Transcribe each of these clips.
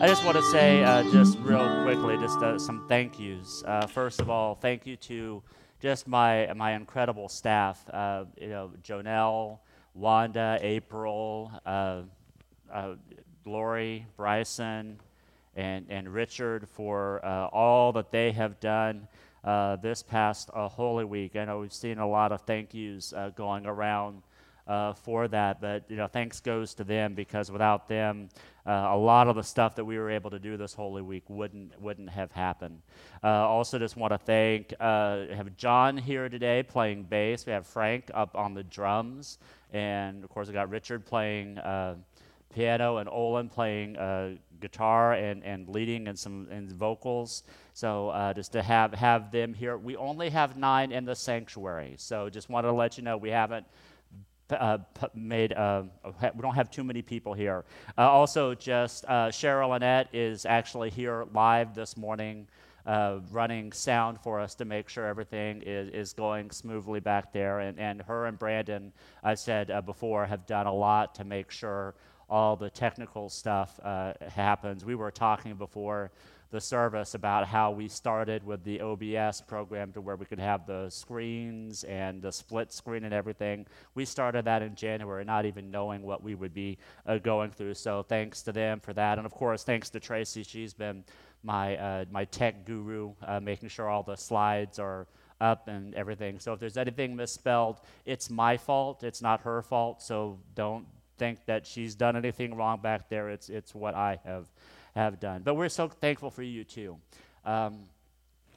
I just want to say, uh, just real quickly, just uh, some thank yous. Uh, first of all, thank you to just my my incredible staff. Uh, you know, Jonelle, Wanda, April, uh, uh, Glory, Bryson, and and Richard for all that they have done. this past Holy Week, I know we've seen a lot of thank yous going around uh, for that. But you know, thanks goes to them because without them, uh, a lot of the stuff that we were able to do this Holy Week wouldn't wouldn't have happened. Uh, also, just want to thank uh, have John here today playing bass. We have Frank up on the drums, and of course, we got Richard playing uh, piano and Olin playing uh, guitar and, and leading and some and vocals. So uh, just to have have them here, we only have nine in the sanctuary. So just wanted to let you know we haven't uh, made, uh, we don't have too many people here. Uh, also, just uh, Cheryl Annette is actually here live this morning, uh, running sound for us to make sure everything is, is going smoothly back there. And, and her and Brandon, I said uh, before, have done a lot to make sure all the technical stuff happens. We were talking before the service about how we started with the OBS program to where we could have the screens and the split screen and everything. We started that in January, not even knowing what we would be uh, going through. So thanks to them for that. And of course, thanks to Tracy. She's been my, uh, my tech guru, uh, making sure all the slides are up and everything. So if there's anything misspelled, it's my fault. It's not her fault. So don't think that she's done anything wrong back there. It's, it's what I have have done. But we're so thankful for you too. Um,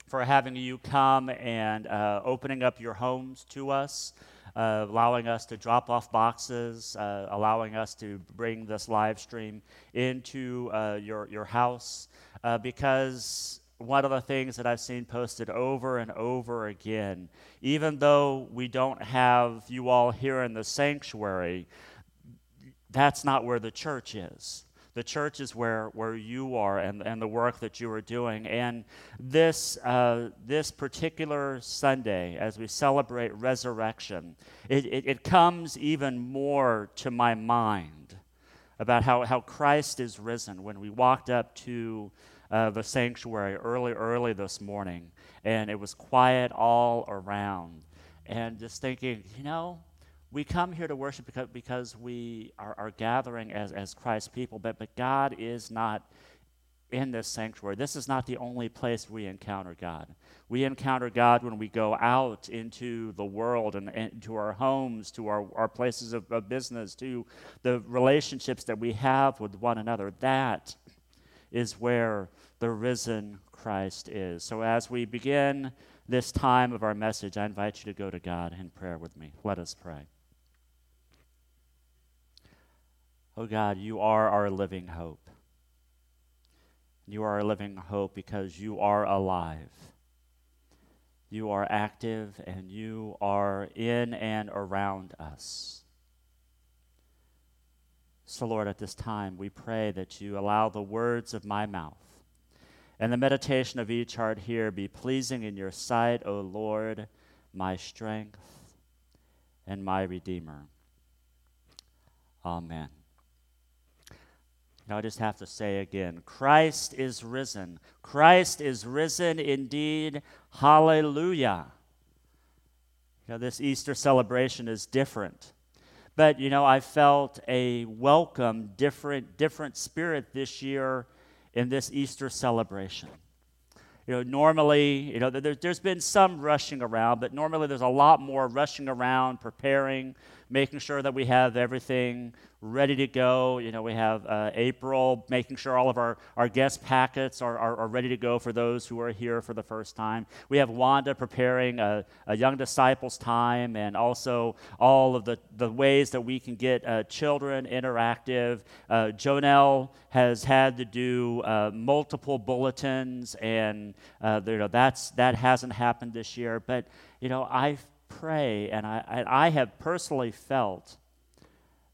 for having you come and uh, opening up your homes to us, uh, allowing us to drop off boxes, uh, allowing us to bring this live stream into uh, your, your house. Uh, because one of the things that I've seen posted over and over again, even though we don't have you all here in the sanctuary, that's not where the church is. The church is where, where you are and, and the work that you are doing. And this, uh, this particular Sunday, as we celebrate resurrection, it, it, it comes even more to my mind about how, how Christ is risen. When we walked up to uh, the sanctuary early, early this morning, and it was quiet all around, and just thinking, you know, we come here to worship because, because we are, are gathering as, as Christ's people, but, but God is not in this sanctuary. This is not the only place we encounter God. We encounter God when we go out into the world and, and to our homes, to our, our places of, of business, to the relationships that we have with one another. That is where the risen Christ is. So as we begin this time of our message, I invite you to go to God in prayer with me. Let us pray. Oh God, you are our living hope. You are our living hope because you are alive. You are active and you are in and around us. So, Lord, at this time, we pray that you allow the words of my mouth and the meditation of each heart here be pleasing in your sight, O Lord, my strength and my Redeemer. Amen. I just have to say again Christ is risen. Christ is risen indeed. Hallelujah. You know, this Easter celebration is different. But, you know, I felt a welcome, different, different spirit this year in this Easter celebration. You know, normally, you know, there, there's been some rushing around, but normally there's a lot more rushing around, preparing, making sure that we have everything ready to go. You know, we have uh, April making sure all of our, our guest packets are, are, are, ready to go for those who are here for the first time. We have Wanda preparing a, a young disciples time and also all of the, the ways that we can get uh, children interactive. Uh, Jonelle has had to do uh, multiple bulletins, and uh, you know, that's, that hasn't happened this year. But, you know, I pray and I, I have personally felt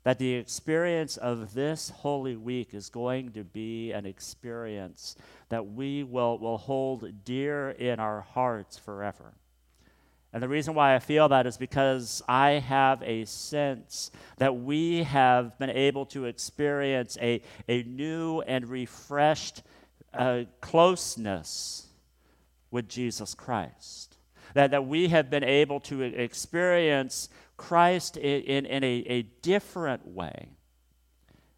that the experience of this Holy Week is going to be an experience that we will, will hold dear in our hearts forever. And the reason why I feel that is because I have a sense that we have been able to experience a, a new and refreshed uh, closeness with Jesus Christ. That, that we have been able to experience Christ in, in, in a, a different way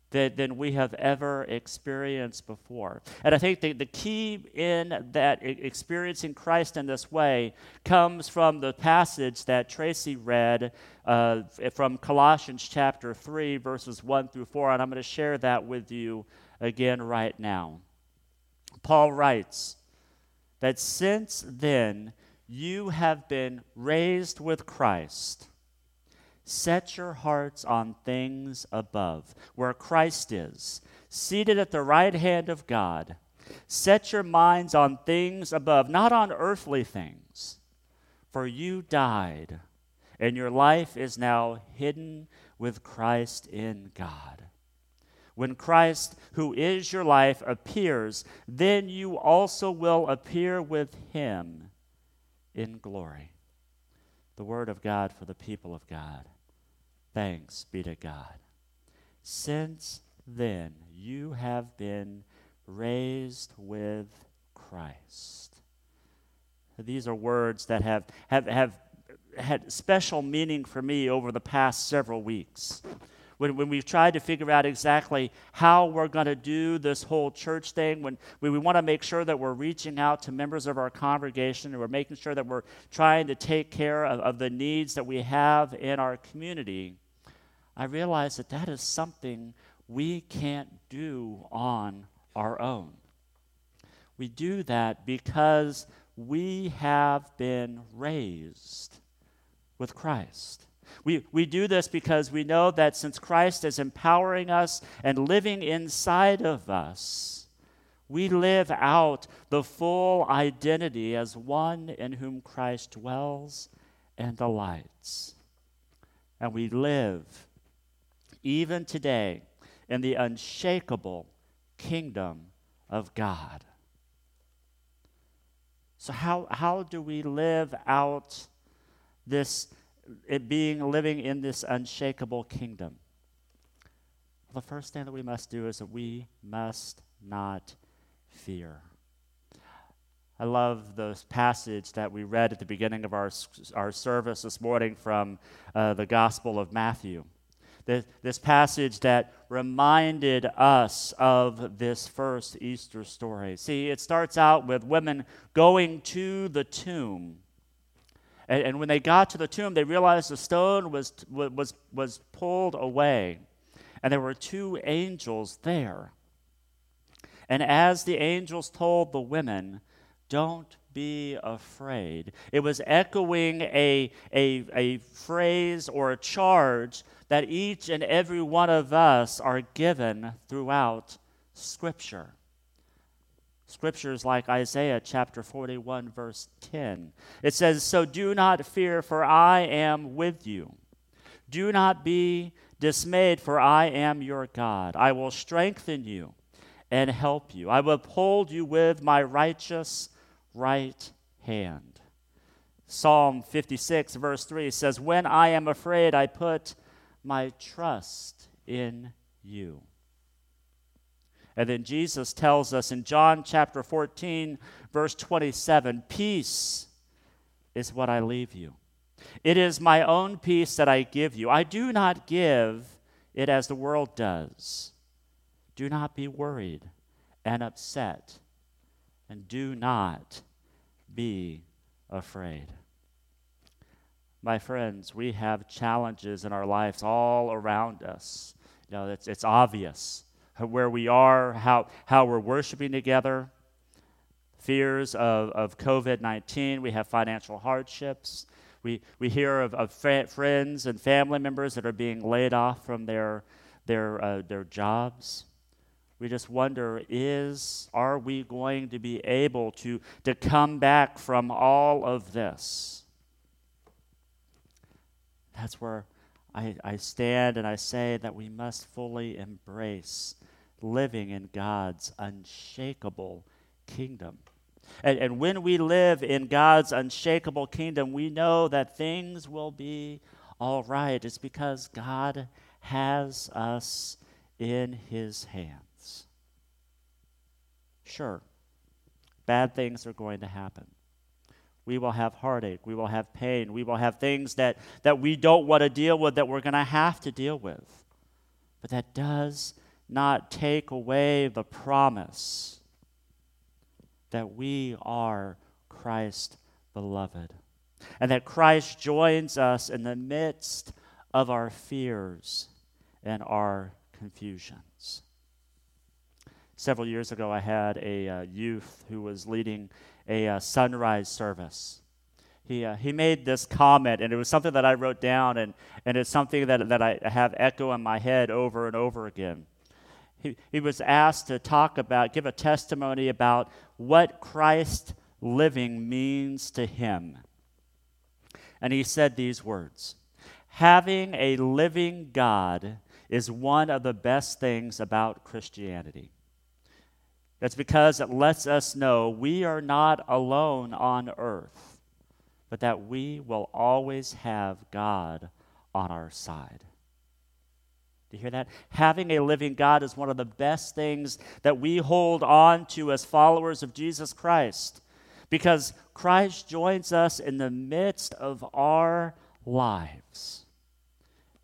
than, than we have ever experienced before. And I think the, the key in that experiencing Christ in this way comes from the passage that Tracy read uh, from Colossians chapter 3, verses 1 through 4. And I'm going to share that with you again right now. Paul writes that since then you have been raised with Christ Set your hearts on things above, where Christ is, seated at the right hand of God. Set your minds on things above, not on earthly things. For you died, and your life is now hidden with Christ in God. When Christ, who is your life, appears, then you also will appear with him in glory the word of God for the people of God. Thanks be to God. Since then, you have been raised with Christ. These are words that have, have, have had special meaning for me over the past several weeks when, when we've tried to figure out exactly how we're going to do this whole church thing, when we, we want to make sure that we're reaching out to members of our congregation and we're making sure that we're trying to take care of, of the needs that we have in our community, I realize that that is something we can't do on our own. We do that because we have been raised with Christ. We, we do this because we know that since Christ is empowering us and living inside of us, we live out the full identity as one in whom Christ dwells and delights. And we live, even today, in the unshakable kingdom of God. So, how, how do we live out this? it being living in this unshakable kingdom? Well, the first thing that we must do is that we must not fear. I love the passage that we read at the beginning of our, our service this morning from uh, the Gospel of Matthew. This, this passage that reminded us of this first Easter story. See, it starts out with women going to the tomb and, and when they got to the tomb, they realized the stone was, was, was pulled away, and there were two angels there. And as the angels told the women, Don't be afraid, it was echoing a, a, a phrase or a charge that each and every one of us are given throughout Scripture. Scriptures like Isaiah chapter 41, verse 10. It says, So do not fear, for I am with you. Do not be dismayed, for I am your God. I will strengthen you and help you. I will uphold you with my righteous right hand. Psalm 56, verse 3 says, When I am afraid, I put my trust in you. And then Jesus tells us in John chapter 14, verse 27 Peace is what I leave you. It is my own peace that I give you. I do not give it as the world does. Do not be worried and upset, and do not be afraid. My friends, we have challenges in our lives all around us You know, it's, it's obvious where we are, how, how we're worshiping together. Fears of, of COVID 19, we have financial hardships. We, we hear of, of fr- friends and family members that are being laid off from their, their, uh, their jobs. We just wonder is, are we going to be able to, to come back from all of this? That's where I, I stand and I say that we must fully embrace living in God's unshakable kingdom. And, and when we live in God's unshakable kingdom, we know that things will be all right. It's because God has us in His hands. Sure, bad things are going to happen. We will have heartache. We will have pain. We will have things that, that we don't want to deal with that we're going to have to deal with. But that does not take away the promise that we are Christ beloved and that Christ joins us in the midst of our fears and our confusions. Several years ago, I had a uh, youth who was leading a uh, sunrise service. He, uh, he made this comment, and it was something that I wrote down, and, and it's something that, that I have echo in my head over and over again. He, he was asked to talk about, give a testimony about what Christ living means to him. And he said these words Having a living God is one of the best things about Christianity. It's because it lets us know we are not alone on earth, but that we will always have God on our side. Do you hear that? Having a living God is one of the best things that we hold on to as followers of Jesus Christ because Christ joins us in the midst of our lives.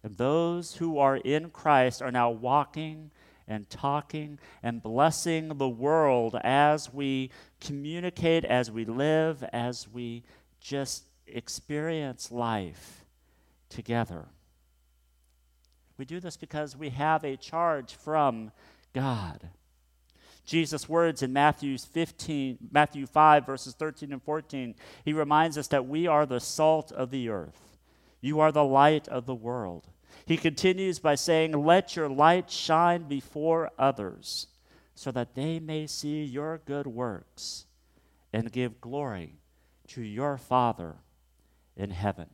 And those who are in Christ are now walking and talking and blessing the world as we communicate, as we live, as we just experience life together. We do this because we have a charge from God. Jesus' words in Matthew 15, Matthew 5, verses 13 and 14, he reminds us that we are the salt of the earth. You are the light of the world. He continues by saying, Let your light shine before others, so that they may see your good works and give glory to your Father in heaven.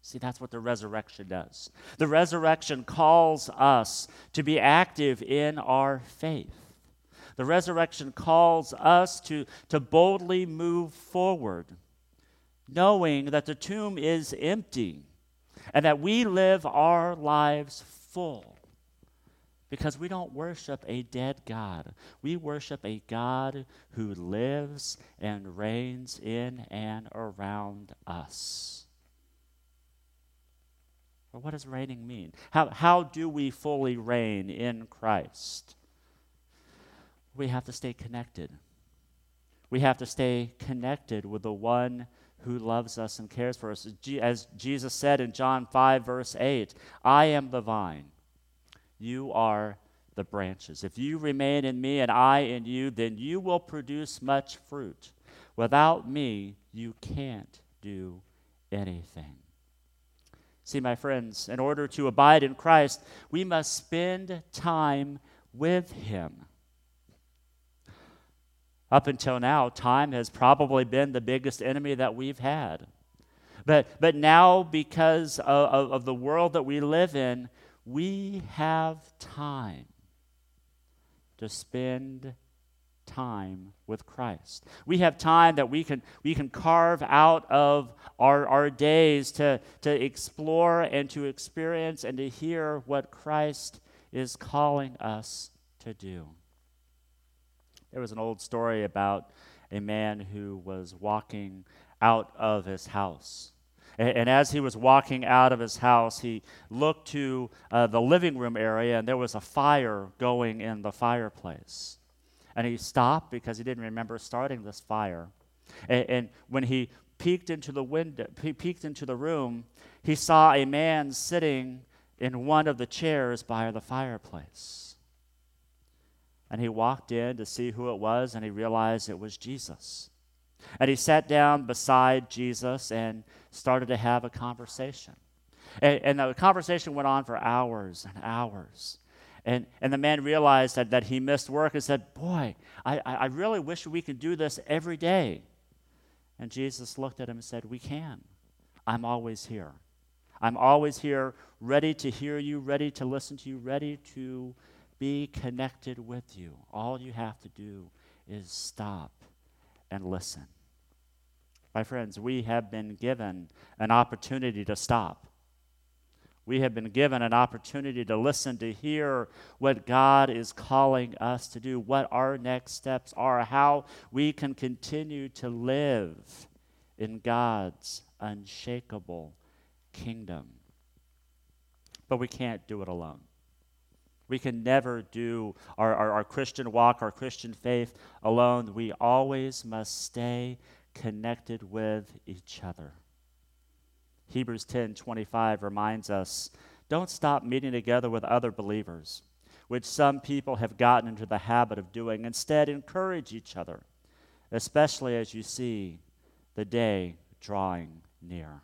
See, that's what the resurrection does. The resurrection calls us to be active in our faith. The resurrection calls us to, to boldly move forward, knowing that the tomb is empty and that we live our lives full. Because we don't worship a dead God. We worship a God who lives and reigns in and around us. Well, what does reigning mean? How, how do we fully reign in Christ? We have to stay connected. We have to stay connected with the one who loves us and cares for us. As Jesus said in John 5, verse 8, I am the vine, you are the branches. If you remain in me and I in you, then you will produce much fruit. Without me, you can't do anything. See, my friends, in order to abide in Christ, we must spend time with Him. Up until now, time has probably been the biggest enemy that we've had. But, but now, because of, of, of the world that we live in, we have time to spend time with Christ. We have time that we can, we can carve out of our, our days to, to explore and to experience and to hear what Christ is calling us to do. There was an old story about a man who was walking out of his house. And, and as he was walking out of his house, he looked to uh, the living room area, and there was a fire going in the fireplace. And he stopped because he didn't remember starting this fire. And, and when he peeked into the window, he peeked into the room, he saw a man sitting in one of the chairs by the fireplace. And he walked in to see who it was, and he realized it was Jesus. And he sat down beside Jesus and started to have a conversation. And, and the conversation went on for hours and hours. And, and the man realized that, that he missed work and said, Boy, I, I really wish we could do this every day. And Jesus looked at him and said, We can. I'm always here. I'm always here, ready to hear you, ready to listen to you, ready to be connected with you. All you have to do is stop and listen. My friends, we have been given an opportunity to stop. We have been given an opportunity to listen, to hear what God is calling us to do, what our next steps are, how we can continue to live in God's unshakable kingdom. But we can't do it alone. We can never do our, our, our, Christian walk, our Christian faith alone. We always must stay connected with each other. Hebrews 10 25 reminds us don't stop meeting together with other believers, which some people have gotten into the habit of doing. Instead, encourage each other, especially as you see the day drawing near.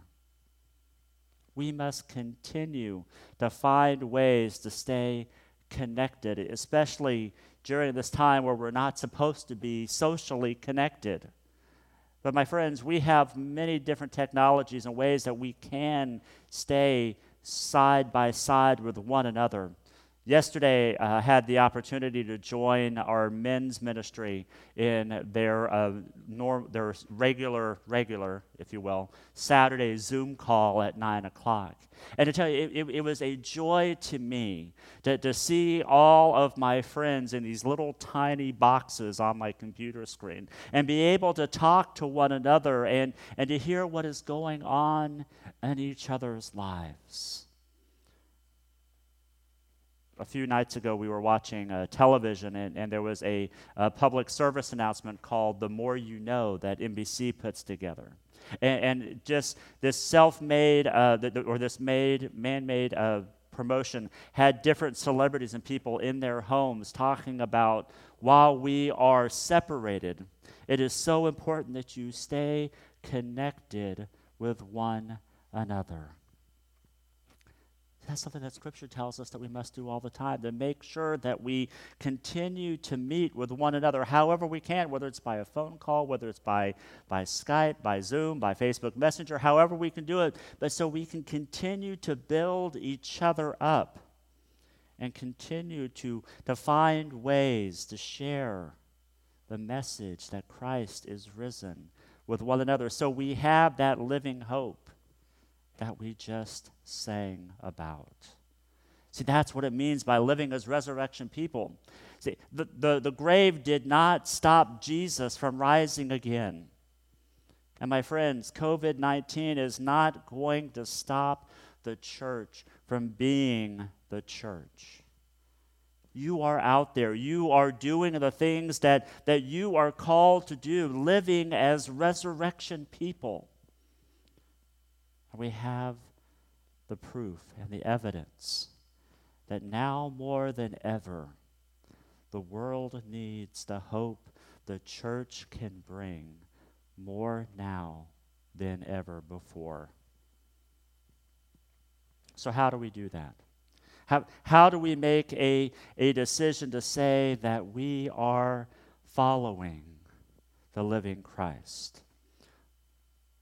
We must continue to find ways to stay connected, especially during this time where we're not supposed to be socially connected. But, my friends, we have many different technologies and ways that we can stay side by side with one another. Yesterday, uh, I uh, had the opportunity to join our men's ministry in their, uh, norm, their regular, regular, if you will, Saturday Zoom call at 9 o'clock. And to tell you, it, it, it was a joy to me to, to see all of my friends in these little tiny boxes on my computer screen and be able to talk to one another and, and to hear what is going on in each other's lives a few nights ago, we were watching uh, television, and, and, there was a, a, public service announcement called The More You Know that NBC puts together. And, and just this self made, uh, or this made, man made uh, promotion had different celebrities and people in their homes talking about while we are separated, it is so important that you stay connected with one another. That's something that Scripture tells us that we must do all the time to make sure that we continue to meet with one another however we can, whether it's by a phone call, whether it's by, by Skype, by Zoom, by Facebook Messenger, however we can do it, but so we can continue to build each other up and continue to, to find ways to share the message that Christ is risen with one another. So we have that living hope that we just sang about. See, that's what it means by living as resurrection people. See, the, the, the grave did not stop Jesus from rising again. And my friends, COVID 19 is not going to stop the church from being the church. You are out there. You are doing the things that, that you are called to do, living as resurrection people. And we have the proof and the evidence that now more than ever, the world needs the hope the church can bring more now than ever before. So, how do we do that? How, how do we make a, a decision to say that we are following the living Christ?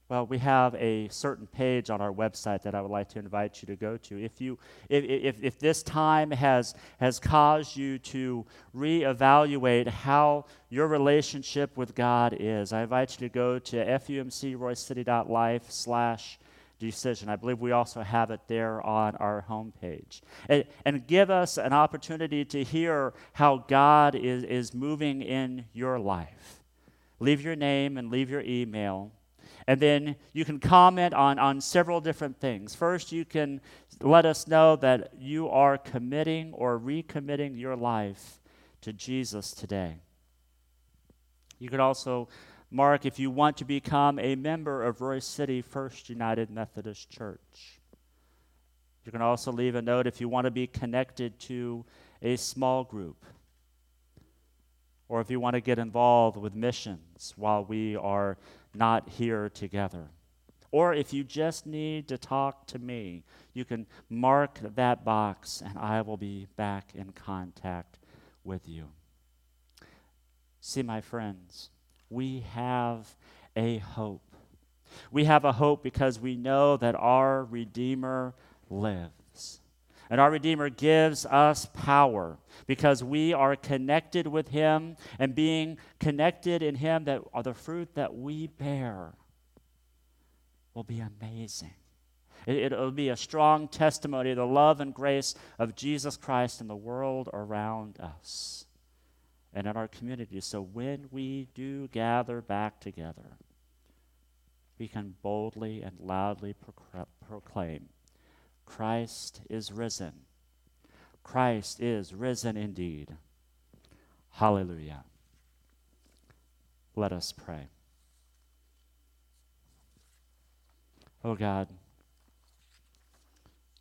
Well, we have a certain page on our website that I would like to invite you to go to. If, you, if, if, if this time has, has caused you to reevaluate how your relationship with God is, I invite you to go to fumcroycity.life slash decision. I believe we also have it there on our homepage. And, and give us an opportunity to hear how God is, is moving in your life. Leave your name and leave your email and then you can comment on, on several different things. First, you can let us know that you are committing or recommitting your life to Jesus today. You could also mark if you want to become a member of Royse City First United Methodist Church. You can also leave a note if you want to be connected to a small group or if you want to get involved with missions while we are not here together. Or if you just need to talk to me, you can mark that box and I will be back in contact with you. See, my friends, we have a hope. We have a hope because we know that our Redeemer lives. And our Redeemer gives us power because we are connected with Him, and being connected in Him, that are the fruit that we bear, will be amazing. It, will be a strong testimony of the love and grace of Jesus Christ in the world around us and in our community. So when we do gather back together, we can boldly and loudly proclaim Christ is risen. Christ is risen indeed. Hallelujah. Let us pray. Oh God,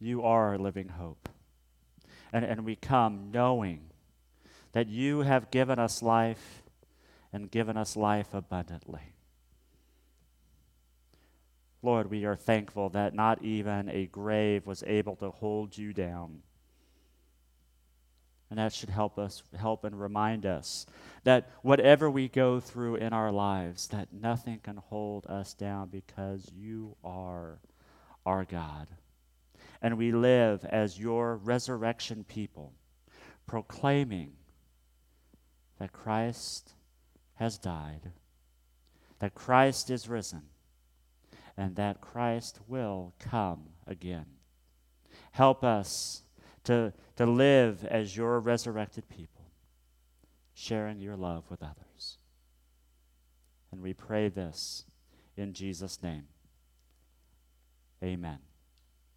you are our living hope. And, and we come knowing that you have given us life and given us life abundantly. Lord, we are thankful that not even a grave was able to hold you down. And that should help us, help and remind us that whatever we go through in our lives, that nothing can hold us down because you are our God. And we live as your resurrection people, proclaiming that Christ has died, that Christ is risen and that Christ will come again. Help us to, to live as your resurrected people, sharing your love with others. And we pray this in Jesus' name. Amen.